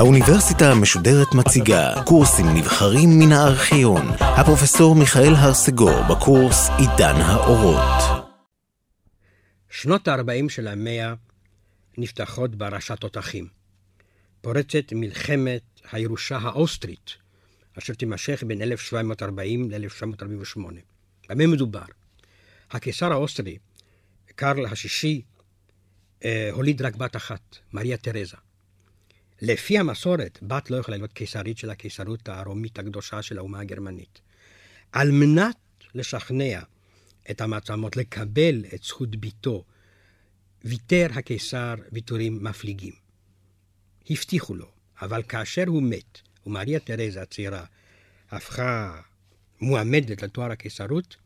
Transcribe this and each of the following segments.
האוניברסיטה המשודרת מציגה קורסים נבחרים מן הארכיון. הפרופסור מיכאל הרסגור בקורס עידן האורות. שנות ה-40 של המאה נפתחות בהרעשת תותחים. פורצת מלחמת הירושה האוסטרית, אשר תימשך בין 1740 ל-1748. במה מדובר? הקיסר האוסטרי, קרל השישי, אה, הוליד רק בת אחת, מריה תרזה. לפי המסורת, בת לא יכולה להיות קיסרית של הקיסרות הרומית הקדושה של האומה הגרמנית. על מנת לשכנע את המעצמות לקבל את זכות ביתו, ויתר הקיסר ויתורים מפליגים. הבטיחו לו, אבל כאשר הוא מת, ומריה תרזה הצעירה הפכה מועמדת לתואר הקיסרות,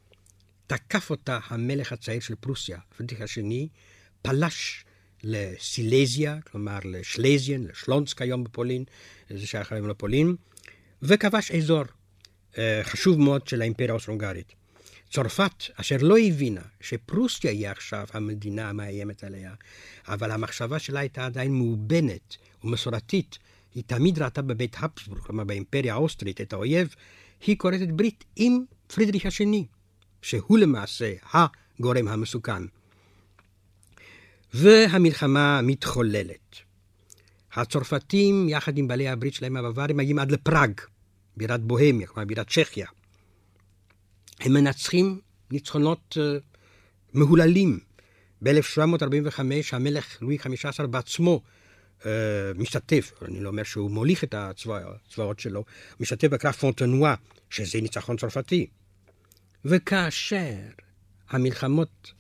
תקף אותה המלך הצעיר של פרוסיה, פרידריך השני, פלש לסילזיה, כלומר לשלזיאן, לשלונסק היום בפולין, זה שייך היום לפולין, וכבש אזור אה, חשוב מאוד של האימפריה האוסטרונגרית. צרפת, אשר לא הבינה שפרוסיה היא עכשיו המדינה המאיימת עליה, אבל המחשבה שלה הייתה עדיין מאובנת ומסורתית, היא תמיד ראתה בבית הפסבורג, כלומר באימפריה האוסטרית, את האויב, היא כורתת ברית עם פרידריך השני, שהוא למעשה הגורם המסוכן. והמלחמה מתחוללת. הצרפתים, יחד עם בעלי הברית שלהם הבווארים, מגיעים עד לפראג, בירת בוהמיה, כלומר בירת צ'כיה. הם מנצחים ניצחונות uh, מהוללים. ב-1745 המלך לואי XV בעצמו uh, משתתף, אני לא אומר שהוא מוליך את הצבאות שלו, משתתף בקרב פונטנואה, שזה ניצחון צרפתי. וכאשר המלחמות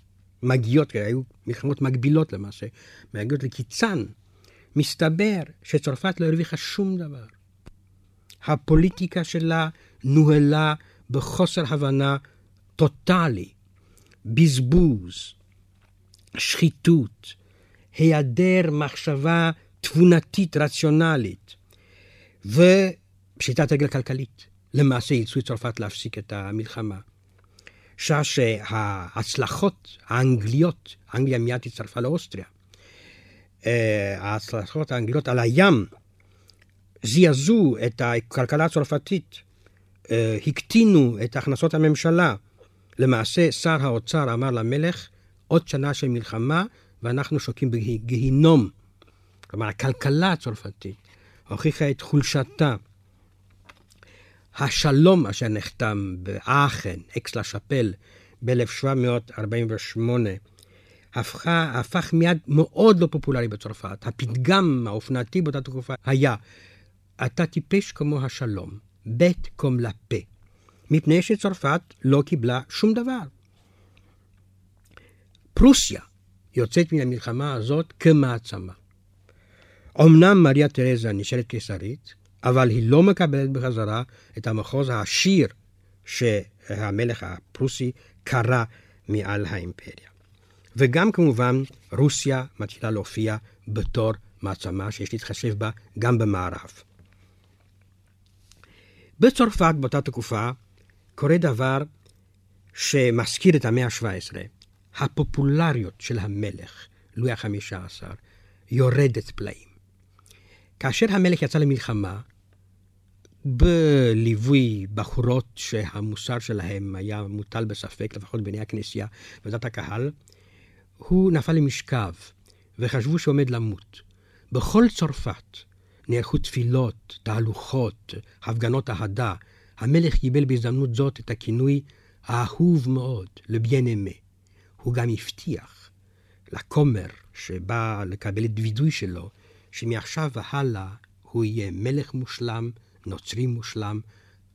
מגיעות, היו מלחמות מקבילות למעשה, מגיעות לקיצן, מסתבר שצרפת לא הרוויחה שום דבר. הפוליטיקה שלה נוהלה בחוסר הבנה טוטאלי, בזבוז, שחיתות, היעדר מחשבה תבונתית רציונלית ופשיטת רגל כלכלית. למעשה את צרפת להפסיק את המלחמה. שעה שההצלחות האנגליות, אנגליה מיד הצטרפה לאוסטריה, אה, ההצלחות האנגליות על הים זעזעו את הכלכלה הצרפתית, אה, הקטינו את הכנסות הממשלה. למעשה, שר האוצר אמר למלך, עוד שנה של מלחמה ואנחנו שוקעים בגיהינום. כלומר, הכלכלה הצרפתית הוכיחה את חולשתה. השלום אשר נחתם באחן, אקס לה שאפל, ב-1748, הפך מיד מאוד לא פופולרי בצרפת. הפתגם האופנתי באותה תקופה היה, אתה טיפש כמו השלום, בית קום לפה, מפני שצרפת לא קיבלה שום דבר. פרוסיה יוצאת מן המלחמה הזאת כמעצמה. אמנם מריה תרזה נשארת קיסרית, אבל היא לא מקבלת בחזרה את המחוז העשיר שהמלך הפרוסי קרא מעל האימפריה. וגם כמובן רוסיה מתחילה להופיע בתור מעצמה שיש להתחשב בה גם במערב. בצרפת באותה תקופה קורה דבר שמזכיר את המאה ה-17. הפופולריות של המלך, לואי החמישה עשר, יורדת פלאים. כאשר המלך יצא למלחמה, בליווי בחורות שהמוסר שלהם היה מוטל בספק, לפחות בעיני הכנסייה ודת הקהל, הוא נפל למשכב, וחשבו שעומד למות. בכל צרפת נערכו תפילות, תהלוכות, הפגנות אהדה. המלך קיבל בהזדמנות זאת את הכינוי האהוב מאוד, לביין אמה. הוא גם הבטיח לכומר שבא לקבל את וידוי שלו, שמעכשיו והלאה הוא יהיה מלך מושלם, נוצרי מושלם,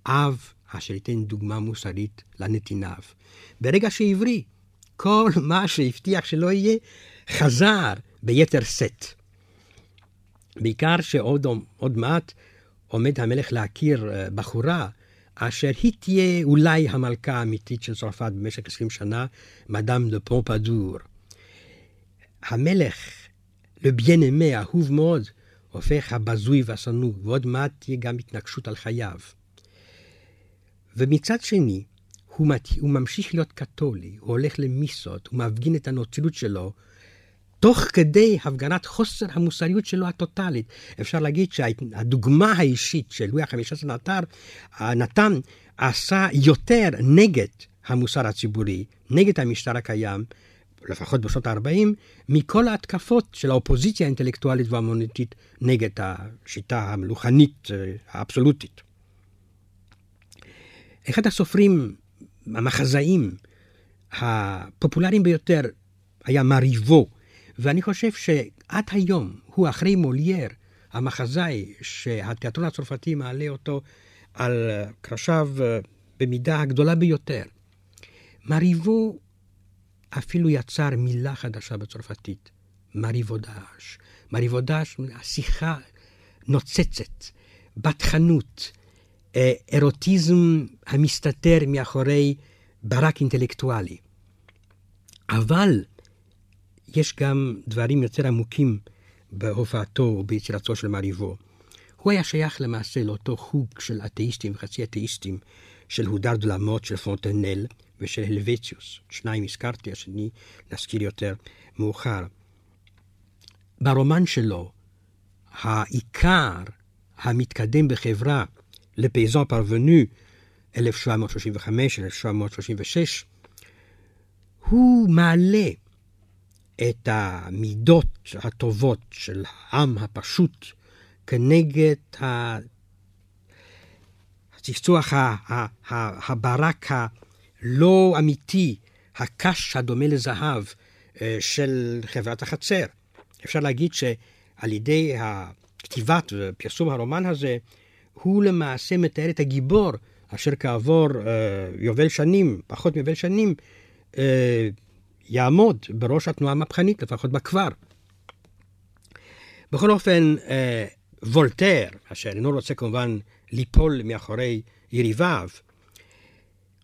אב אשר ייתן דוגמה מוסרית לנתיניו. ברגע שהבריא, כל מה שהבטיח שלא יהיה, חזר ביתר שאת. בעיקר שעוד עוד מעט עומד המלך להכיר אה, בחורה אשר היא תהיה אולי המלכה האמיתית של צרפת במשך עשרים שנה, מדאם דה פומפדור. המלך, לביין אמה, אהוב מאוד, הופך הבזוי והשנוא, ועוד מעט תהיה גם התנגשות על חייו. ומצד שני, הוא, מת... הוא ממשיך להיות קתולי, הוא הולך למיסות, הוא מפגין את הנוצריות שלו, תוך כדי הפגנת חוסר המוסריות שלו הטוטאלית. אפשר להגיד שהדוגמה האישית של לואי ה-15 נתן, נתן עשה יותר נגד המוסר הציבורי, נגד המשטר הקיים, לפחות בשנות ה-40, מכל ההתקפות של האופוזיציה האינטלקטואלית והמוניטית נגד השיטה המלוכנית אה, האבסולוטית. אחד הסופרים המחזאים הפופולריים ביותר היה מריבו, ואני חושב שעד היום הוא אחרי מולייר, המחזאי שהתיאטרון הצרפתי מעלה אותו על קרשיו אה, במידה הגדולה ביותר. מריבו אפילו יצר מילה חדשה בצרפתית, מריבודש. מריבודש, שיחה נוצצת, בת חנות, אה, אירוטיזם המסתתר מאחורי ברק אינטלקטואלי. אבל יש גם דברים יותר עמוקים בהופעתו וביצירתו של מריבו. הוא היה שייך למעשה לאותו חוג של אתאיסטים וחצי אתאיסטים של הודר דלמות של פונטנל ושל הלווציוס. שניים הזכרתי, השני נזכיר יותר מאוחר. ברומן שלו, העיקר המתקדם בחברה, לפייזון פרוונו, 1735-1736, הוא מעלה את המידות הטובות של העם הפשוט כנגד הצחצוח הברק הלא אמיתי, הקש הדומה לזהב אה, של חברת החצר. אפשר להגיד שעל ידי כתיבת ופרסום הרומן הזה, הוא למעשה מתאר את הגיבור אשר כעבור uh, יובל שנים, פחות מיובל שנים, uh, יעמוד בראש התנועה המהפכנית, לפחות בכפר. בכל אופן, וולטר, אשר אינו רוצה כמובן ליפול מאחורי יריביו,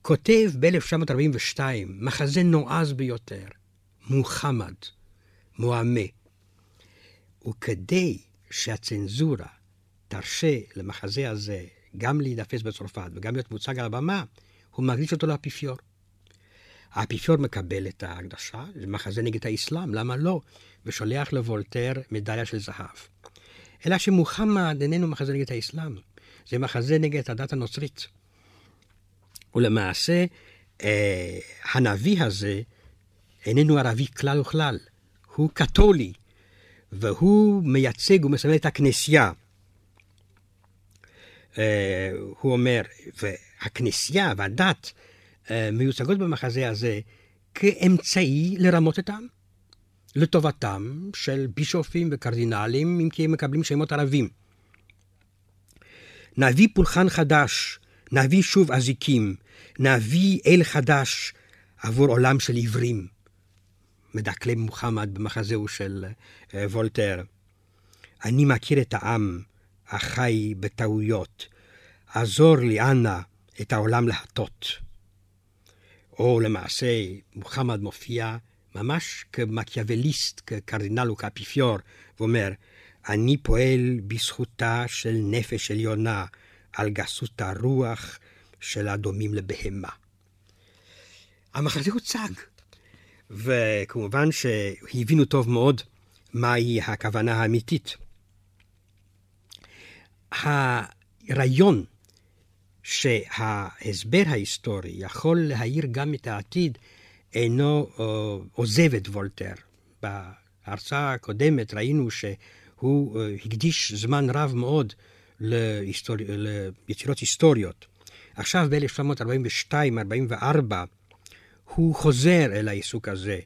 כותב ב-1942 מחזה נועז ביותר, מוחמד, מועמה. וכדי שהצנזורה תרשה למחזה הזה גם להידפס בצרפת וגם להיות מוצג על הבמה, הוא מקדיש אותו לאפיפיור. האפיפיור מקבל את ההקדשה, זה מחזה נגד האסלאם, למה לא? ושולח לוולטר מדליה של זהב. אלא שמוחמד איננו מחזה נגד האסלאם, זה מחזה נגד הדת הנוצרית. ולמעשה, אה, הנביא הזה איננו ערבי כלל וכלל, הוא קתולי, והוא מייצג ומסמל את הכנסייה. אה, הוא אומר, והכנסייה והדת אה, מיוצגות במחזה הזה כאמצעי לרמות את העם, לטובתם של בישופים וקרדינלים, אם כי הם מקבלים שמות ערבים. נביא פולחן חדש, נביא שוב אזיקים, נביא אל חדש עבור עולם של עיוורים. מדקלם מוחמד במחזהו של אה, וולטר. אני מכיר את העם החי בטעויות. עזור לי, אנא, את העולם להטות. או למעשה, מוחמד מופיע ממש כמקיאווליסט, כקרדינל וכאפיפיור, ואומר, אני פועל בזכותה של נפש עליונה, על גסות הרוח של הדומים לבהמה. המחזה הוצג, וכמובן שהבינו טוב מאוד מהי הכוונה האמיתית. הרעיון שההסבר ההיסטורי יכול להאיר גם את העתיד אינו uh, עוזב את וולטר. בהרצאה הקודמת ראינו שהוא uh, הקדיש זמן רב מאוד להיסטור... ליצירות היסטוריות. עכשיו ב-1742-44 הוא חוזר אל העיסוק הזה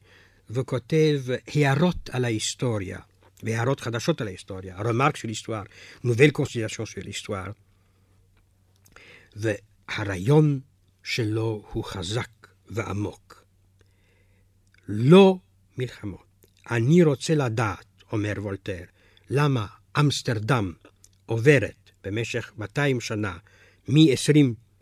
וכותב הערות על ההיסטוריה והערות חדשות על ההיסטוריה, רמרק של היסטואר, נובל קונסטיטציה של היסטואר. והרעיון שלו הוא חזק ועמוק. לא מלחמות. אני רוצה לדעת, אומר וולטר, למה אמסטרדם עוברת במשך 200 שנה מ-20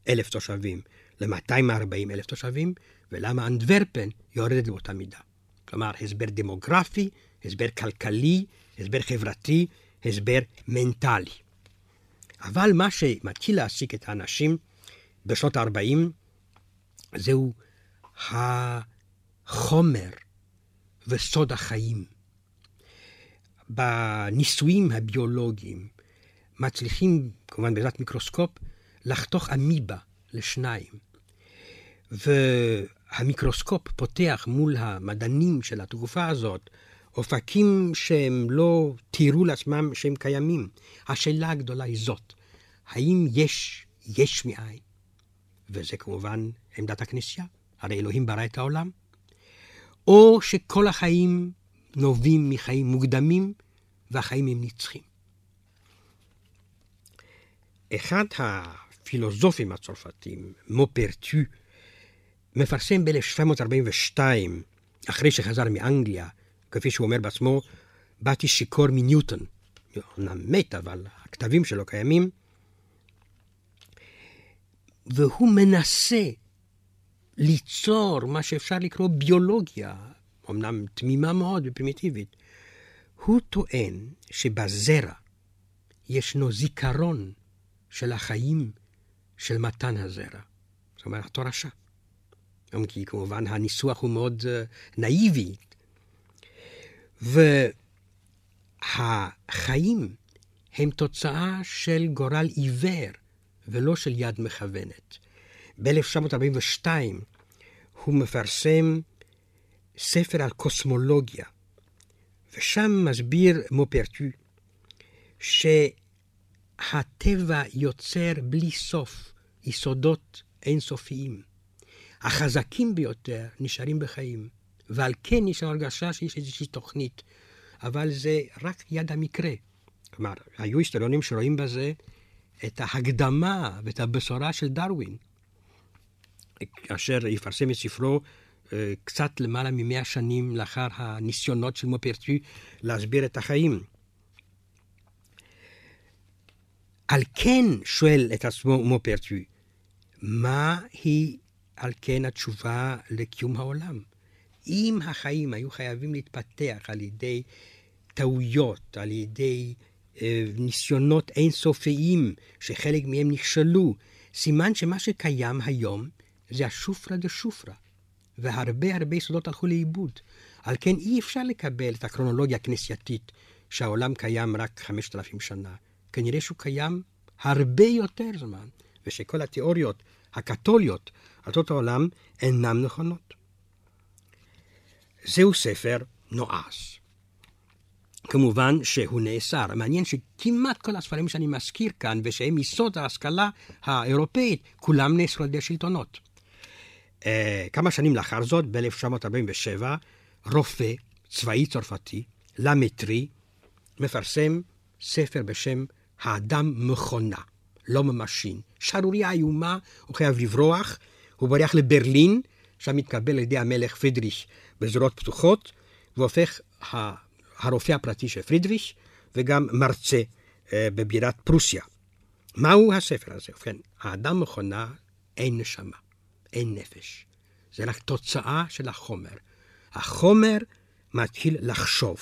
אלף תושבים ל-240 אלף תושבים, ולמה אנדוורפן יורדת באותה מידה. כלומר, הסבר דמוגרפי, הסבר כלכלי, הסבר חברתי, הסבר מנטלי. אבל מה שמתחיל להעסיק את האנשים בשנות ה-40 זהו החומר וסוד החיים. בניסויים הביולוגיים מצליחים, כמובן בעזרת מיקרוסקופ, לחתוך אמיבה לשניים. והמיקרוסקופ פותח מול המדענים של התקופה הזאת אופקים שהם לא תיארו לעצמם שהם קיימים. השאלה הגדולה היא זאת, האם יש יש מאין? וזה כמובן עמדת הכנסייה, הרי אלוהים ברא את העולם. או שכל החיים נובעים מחיים מוקדמים והחיים הם נצחים. אחד הפילוסופים הצרפתים, מופרטו, מפרסם ב-1742, אחרי שחזר מאנגליה, כפי שהוא אומר בעצמו, באתי שיכור מניוטון. אומנם מת, אבל הכתבים שלו קיימים. והוא מנסה ליצור מה שאפשר לקרוא ביולוגיה, אמנם תמימה מאוד ופרימיטיבית. הוא טוען שבזרע ישנו זיכרון של החיים של מתן הזרע. זאת אומרת, התורשה. גם כי כמובן הניסוח הוא מאוד uh, נאיבי. והחיים הם תוצאה של גורל עיוור ולא של יד מכוונת. ב-1942 הוא מפרסם ספר על קוסמולוגיה, ושם מסביר מופרטו שהטבע יוצר בלי סוף יסודות אינסופיים. החזקים ביותר נשארים בחיים, ועל כן יש הרגשה שיש איזושהי תוכנית, אבל זה רק יד המקרה. כלומר, היו היסטוריונים שרואים בזה את ההקדמה ואת הבשורה של דרווין, אשר יפרסם את ספרו אה, קצת למעלה ממאה שנים לאחר הניסיונות של מופרטו להסביר את החיים. על כן שואל את עצמו מופרטו, מה היא על כן התשובה לקיום העולם? אם החיים היו חייבים להתפתח על ידי טעויות, על ידי אה, ניסיונות אינסופיים, שחלק מהם נכשלו, סימן שמה שקיים היום זה השופרא דה שופרא, והרבה הרבה יסודות הלכו לאיבוד. על כן אי אפשר לקבל את הקרונולוגיה הכנסייתית שהעולם קיים רק חמשת אלפים שנה. כנראה שהוא קיים הרבה יותר זמן, ושכל התיאוריות הקתוליות על זאת העולם אינן נכונות. זהו ספר נועז. כמובן שהוא נאסר. מעניין שכמעט כל הספרים שאני מזכיר כאן, ושהם יסוד ההשכלה האירופאית, כולם נאסרו על ידי שלטונות. Uh, כמה שנים לאחר זאת, ב-1947, רופא צבאי צרפתי, למטרי, מפרסם ספר בשם האדם מכונה, לא ממשין. שערורייה איומה, הוא חייב לברוח, הוא בורח לברלין, שם מתקבל על ידי המלך פרידריש בזרועות פתוחות, והופך הרופא הפרטי של פרידריש, וגם מרצה אה, בבירת פרוסיה. מהו הספר הזה? ובכן, האדם מכונה אין נשמה, אין נפש. זה רק תוצאה של החומר. החומר מתחיל לחשוב.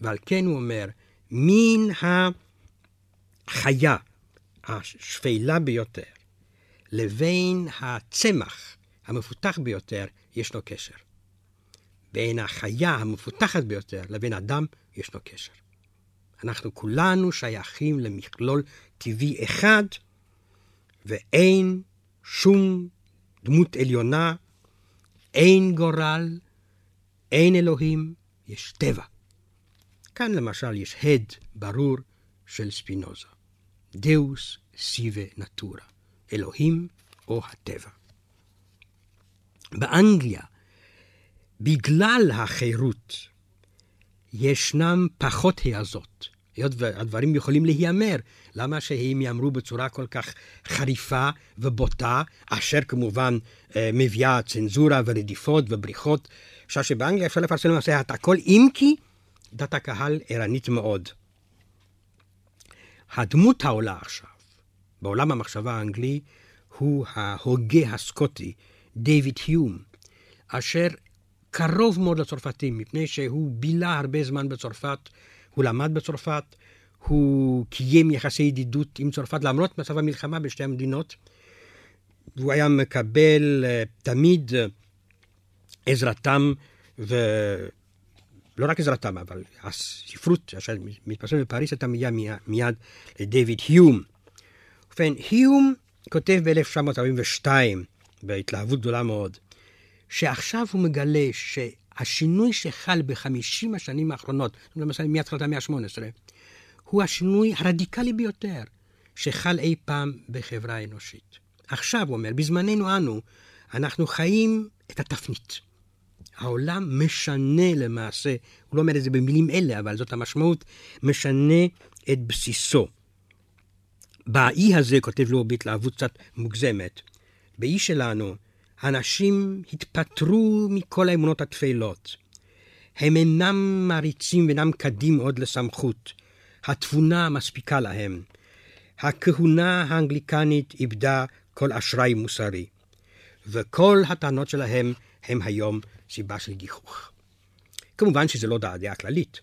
ועל כן הוא אומר, מן החיה השפלה ביותר לבין הצמח המפותח ביותר ישנו קשר. בין החיה המפותחת ביותר לבין אדם ישנו קשר. אנחנו כולנו שייכים למכלול טבעי אחד, ואין שום דמות עליונה, אין גורל, אין אלוהים, יש טבע. כאן למשל יש הד ברור של ספינוזה. דאוס סיבה נטורה, אלוהים או הטבע. באנגליה בגלל החירות ישנם פחות העזות. היות והדברים יכולים להיאמר, למה שהם יאמרו בצורה כל כך חריפה ובוטה, אשר כמובן אה, מביאה צנזורה ורדיפות ובריחות, אפשר שבאנגליה אפשר לפרסם למעשה את הכל, אם כי דת הקהל ערנית מאוד. הדמות העולה עכשיו, בעולם המחשבה האנגלי, הוא ההוגה הסקוטי, דיוויד היום, אשר קרוב מאוד לצרפתים, מפני שהוא בילה הרבה זמן בצרפת, הוא למד בצרפת, הוא קיים יחסי ידידות עם צרפת, למרות מצב המלחמה בשתי המדינות. והוא היה מקבל תמיד עזרתם, ולא רק עזרתם, אבל הספרות אשר מתפרסמת בפריס הייתה מיד, מיד לדיוויד היום. ובכן, היום כותב ב-1942, בהתלהבות גדולה מאוד, שעכשיו הוא מגלה שהשינוי שחל בחמישים השנים האחרונות, למשל מתחילת המאה ה-18, הוא השינוי הרדיקלי ביותר שחל אי פעם בחברה האנושית. עכשיו, הוא אומר, בזמננו אנו, אנחנו חיים את התפנית. העולם משנה למעשה, הוא לא אומר את זה במילים אלה, אבל זאת המשמעות, משנה את בסיסו. באי הזה, כותב לו בהתלהבות קצת מוגזמת, באי שלנו, אנשים התפטרו מכל האמונות התפלות. הם אינם מעריצים ואינם קדים עוד לסמכות. התבונה מספיקה להם. הכהונה האנגליקנית איבדה כל אשראי מוסרי, וכל הטענות שלהם הם היום סיבה של גיחוך. כמובן שזה לא הדעה הכללית.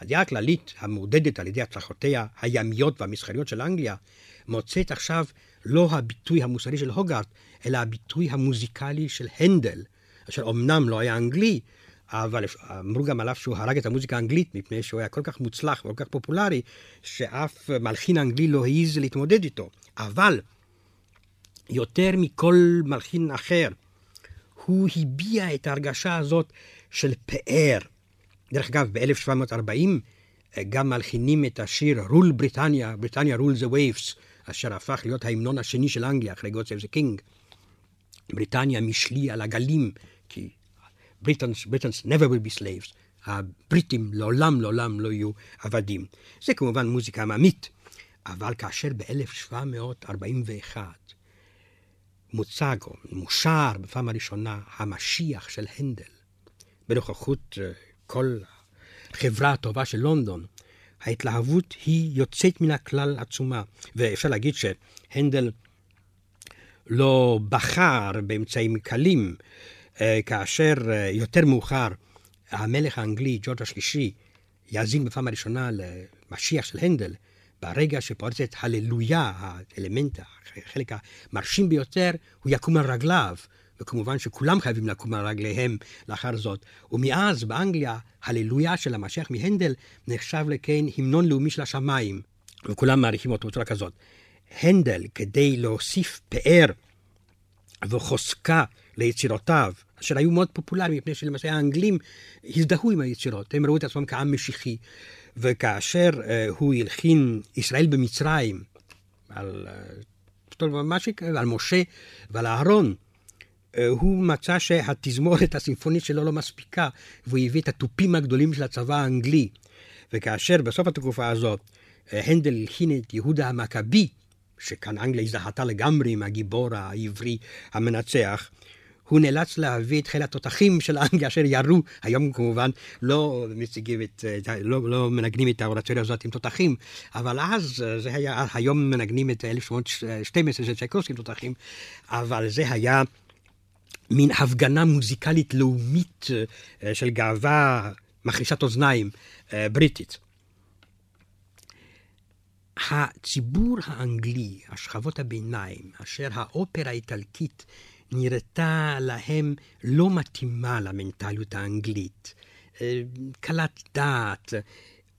הדעה הכללית, המעודדת על ידי הצלחותיה הימיות והמסחריות של אנגליה, מוצאת עכשיו לא הביטוי המוסרי של הוגארט, אלא הביטוי המוזיקלי של הנדל, אשר אמנם לא היה אנגלי, אבל אמרו גם עליו שהוא הרג את המוזיקה האנגלית, מפני שהוא היה כל כך מוצלח וכל כך פופולרי, שאף מלחין אנגלי לא העז להתמודד איתו. אבל יותר מכל מלחין אחר, הוא הביע את ההרגשה הזאת של פאר. דרך אגב, ב-1740 גם מלחינים את השיר Rule Britannia, Britannia rule the waves, אשר הפך להיות ההמנון השני של אנגליה אחרי God Save the King. בריטניה משלי על הגלים, כי Britons, Britons never will be slaves. הבריטים לעולם לעולם לא יהיו עבדים. זה כמובן מוזיקה עממית, אבל כאשר ב-1741 מוצג או מושר בפעם הראשונה המשיח של הנדל, בנוכחות אה, כל החברה הטובה של לונדון, ההתלהבות היא יוצאת מן הכלל עצומה. ואפשר להגיד שהנדל לא בחר באמצעים קלים, אה, כאשר אה, יותר מאוחר המלך האנגלי, ג'ורג' השלישי, יאזין בפעם הראשונה למשיח של הנדל, ברגע שפורצת הללויה, האלמנט, החלק המרשים ביותר, הוא יקום על רגליו. וכמובן שכולם חייבים לקום על רגליהם לאחר זאת. ומאז באנגליה, הללויה של המשיח מהנדל נחשב לכן המנון לאומי של השמיים, וכולם מעריכים אותו בצורה כזאת. הנדל, כדי להוסיף פאר וחוזקה ליצירותיו, אשר היו מאוד פופולריים, מפני שלמעשה האנגלים הזדהו עם היצירות, הם ראו את עצמם כעם משיחי. וכאשר uh, הוא הלחין ישראל במצרים, על, uh, על משה ועל אהרון, uh, הוא מצא שהתזמורת הסימפונית שלו לא מספיקה, והוא הביא את התופים הגדולים של הצבא האנגלי. וכאשר בסוף התקופה הזאת הנדל הלחין את יהודה המכבי, שכאן אנגליה הזדהתה לגמרי עם הגיבור העברי המנצח, הוא נאלץ להביא את חיל התותחים של אנגליה אשר ירו, היום כמובן לא מציגים את, לא, לא מנגנים את האורציה הזאת עם תותחים, אבל אז זה היה, היום מנגנים את 1812 של צ'ייקובסקי עם תותחים, אבל זה היה מין הפגנה מוזיקלית לאומית אה, של גאווה מחרישת אוזניים אה, בריטית. הציבור האנגלי, השכבות הביניים, אשר האופרה האיטלקית נראתה להם לא מתאימה למנטליות האנגלית, אה, קלת דעת,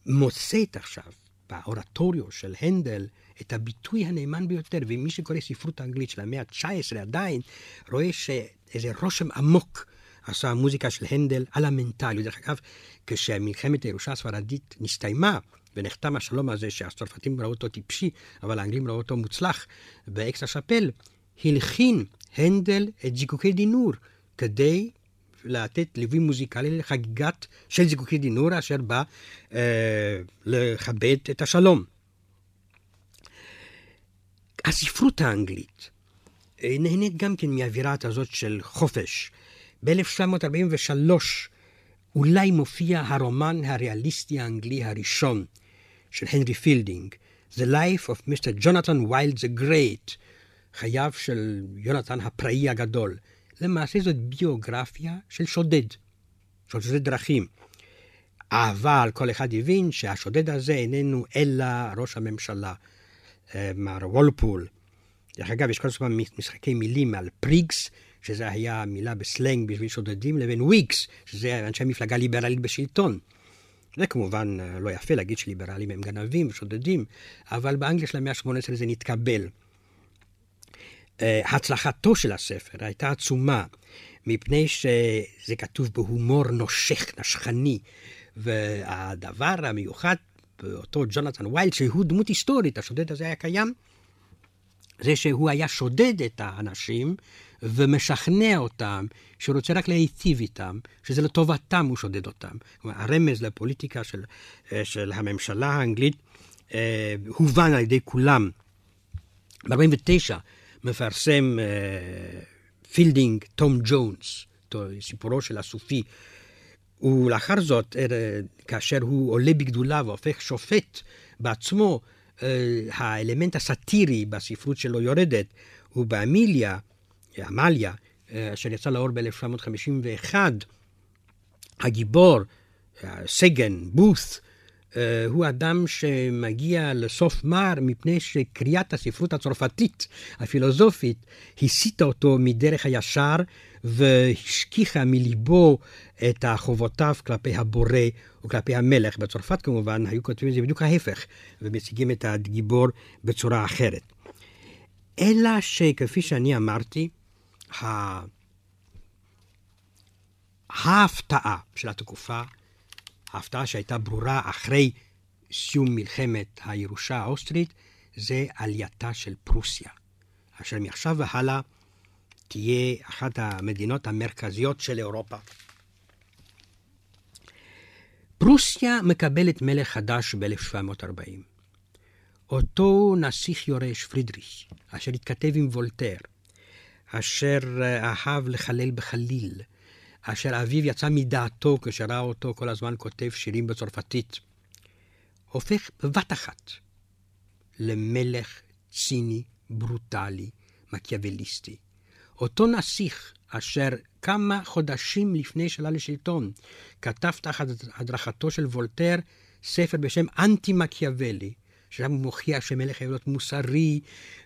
מוצאת עכשיו באורטוריו של הנדל את הביטוי הנאמן ביותר, ומי שקורא ספרות האנגלית של המאה ה-19 עדיין, רואה שאיזה רושם עמוק עשה המוזיקה של הנדל על המנטליות. דרך אגב, כשמלחמת הירושה הספרדית נסתיימה, ונחתם השלום הזה שהצרפתים ראו אותו טיפשי, אבל האנגלים ראו אותו מוצלח, באקס לה שאפל, הלחין הנדל את זיקוקי דינור, כדי לתת ליווי מוזיקלי לחגיגת של זיקוקי דינור, אשר בא אה, לכבד את השלום. הספרות האנגלית אה, נהנית גם כן מהאווירה הזאת של חופש. ב-1743 אולי מופיע הרומן הריאליסטי האנגלי הראשון של הנרי פילדינג, The Life of Mr. Jonathan Wild the Great, חייו של יונתן הפראי הגדול. למעשה זאת ביוגרפיה של שודד, של שודד דרכים. אבל כל אחד הבין שהשודד הזה איננו אלא ראש הממשלה, אה, מר וולפול, דרך אגב, יש כל הזמן משחקי מילים על prigs, שזה היה מילה בסלנג בשביל שודדים, לבין Whigs, שזה אנשי מפלגה ליברלית בשלטון. זה כמובן אה, לא יפה להגיד שליברלים הם גנבים ושודדים, אבל באנגליה של המאה ה-18 זה נתקבל. אה, הצלחתו של הספר הייתה עצומה, מפני שזה כתוב בהומור נושך, נשכני, והדבר המיוחד באותו ג'ונתן ויילד, שהוא דמות היסטורית, השודד הזה היה קיים, זה שהוא היה שודד את האנשים ומשכנע אותם שהוא רוצה רק להיטיב איתם, שזה לטובתם הוא שודד אותם. כלומר, הרמז לפוליטיקה של, אה, של הממשלה האנגלית אה, הובן על ידי כולם. ב-49 מפרסם אה, פילדינג תום ג'ונס, סיפורו של הסופי, ולאחר זאת, אה, כאשר הוא עולה בגדולה והופך שופט בעצמו, אה, האלמנט הסאטירי בספרות שלו יורדת, ובאמיליה, עמליה, אשר יצא לאור ב-1751, הגיבור, סגן, בות', הוא אדם שמגיע לסוף מר מפני שקריאת הספרות הצרפתית, הפילוסופית, הסיטה אותו מדרך הישר והשכיחה מליבו את חובותיו כלפי הבורא וכלפי המלך. בצרפת כמובן היו כותבים את זה בדיוק ההפך, ומציגים את הגיבור בצורה אחרת. אלא שכפי שאני אמרתי, ההפתעה של התקופה, ההפתעה שהייתה ברורה אחרי סיום מלחמת הירושה האוסטרית, זה עלייתה של פרוסיה, אשר מעכשיו והלאה תהיה אחת המדינות המרכזיות של אירופה. פרוסיה מקבלת מלך חדש ב-1740. אותו נסיך יורש, פרידריך, אשר התכתב עם וולטר, אשר אהב לחלל בחליל, אשר אביו יצא מדעתו כשראה אותו כל הזמן כותב שירים בצרפתית, הופך בבת אחת למלך ציני, ברוטלי, מקיאווליסטי. אותו נסיך אשר כמה חודשים לפני שעלה לשלטון כתב תחת הדרכתו של וולטר ספר בשם אנטי מקיאוולי, ששם הוא מוכיח שמלך חייב להיות מוסרי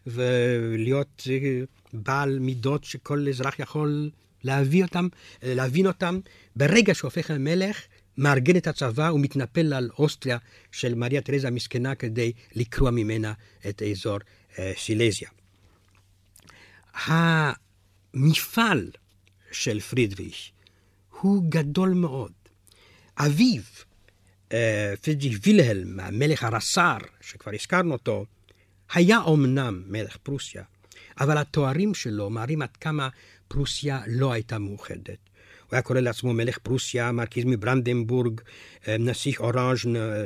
ולהיות אה, בעל מידות שכל אזרח יכול להביא אותם, אה, להבין אותם. ברגע שהוא הופך למלך, מארגן את הצבא ומתנפל על אוסטריה של מריה תרזה המסכנה כדי לקרוע ממנה את אזור אה, סילזיה. המפעל של פרידריך הוא גדול מאוד. אביו, אה, פרידריך וילהלם, המלך הרס"ר, שכבר הזכרנו אותו, היה אומנם מלך פרוסיה, אבל התוארים שלו מראים עד כמה פרוסיה לא הייתה מאוחדת. הוא היה קורא לעצמו מלך פרוסיה, מרכיז מברנדנבורג, אה, נסיך אורנג',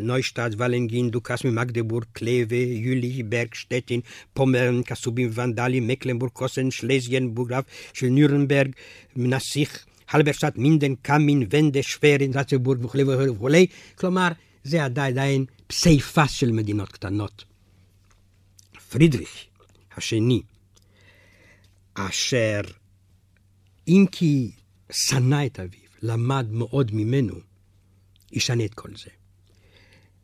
נוישאטל, ולנגין, דוכס ממגדבורג, קלווה, יוליך, ברג, שטטין, פומרן, קסובים, ונדלים, מקלנבורג, קרוסן, שלזיין, בורגרף של נירנברג, נסיך הלברשטט, מינדן, קאמין, ונדה, שפרין, רצבורג וכולי וכולי. כלומר, זה עדיין פסיפס של מדינות קטנות. פרידריך השני, אשר אם כי שנא את אביו, למד מאוד ממנו, ישנה את כל זה.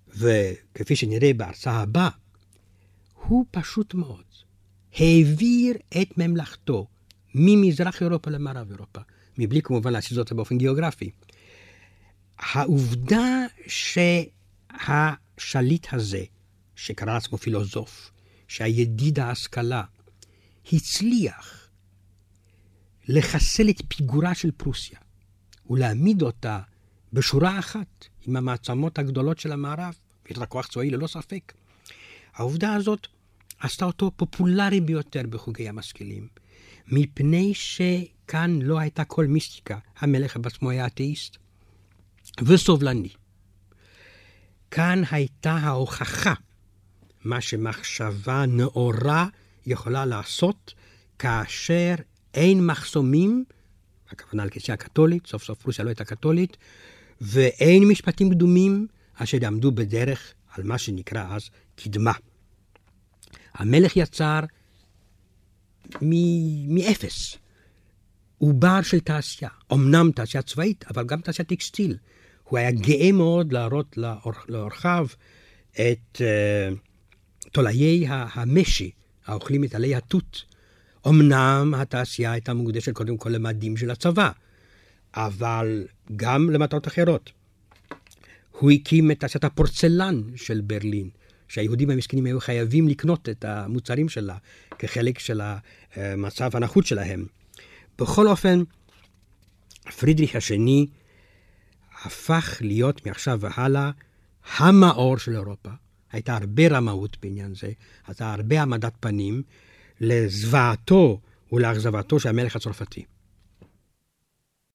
וכפי שנראה בהרצאה הבאה, הוא פשוט מאוד העביר את ממלכתו ממזרח אירופה למערב אירופה, מבלי כמובן להסיס אותה באופן גיאוגרפי. העובדה שהשליט הזה, שקרא לעצמו פילוסוף, שהידיד ההשכלה, הצליח לחסל את פיגורה של פרוסיה ולהעמיד אותה בשורה אחת עם המעצמות הגדולות של המערב, יש לה כוח צבאי ללא ספק. העובדה הזאת עשתה אותו פופולרי ביותר בחוגי המשכילים, מפני שכאן לא הייתה כל מיסטיקה, המלך בעצמו היה אתאיסט וסובלני. כאן הייתה ההוכחה מה שמחשבה נאורה יכולה לעשות כאשר אין מחסומים, הכוונה לכנסייה הקתולית, סוף סוף פרוסיה לא הייתה קתולית, ואין משפטים קדומים אשר יעמדו בדרך על מה שנקרא אז קדמה. המלך יצר מאפס. הוא עובר של תעשייה, אמנם תעשייה צבאית, אבל גם תעשייה טקסטיל. הוא היה גאה מאוד להראות לאור, לאורחיו את uh, תולעי המשי האוכלים את עלי התות. אמנם התעשייה הייתה מוקדשת קודם כל למדים של הצבא, אבל גם למטרות אחרות. הוא הקים את תעשיית הפורצלן של ברלין, שהיהודים המסכנים היו חייבים לקנות את המוצרים שלה כחלק של המצב הנחות שלהם. בכל אופן, פרידריך השני הפך להיות מעכשיו והלאה המאור של אירופה. הייתה הרבה רמאות בעניין זה, הייתה הרבה העמדת פנים לזוועתו ולאכזבתו של המלך הצרפתי.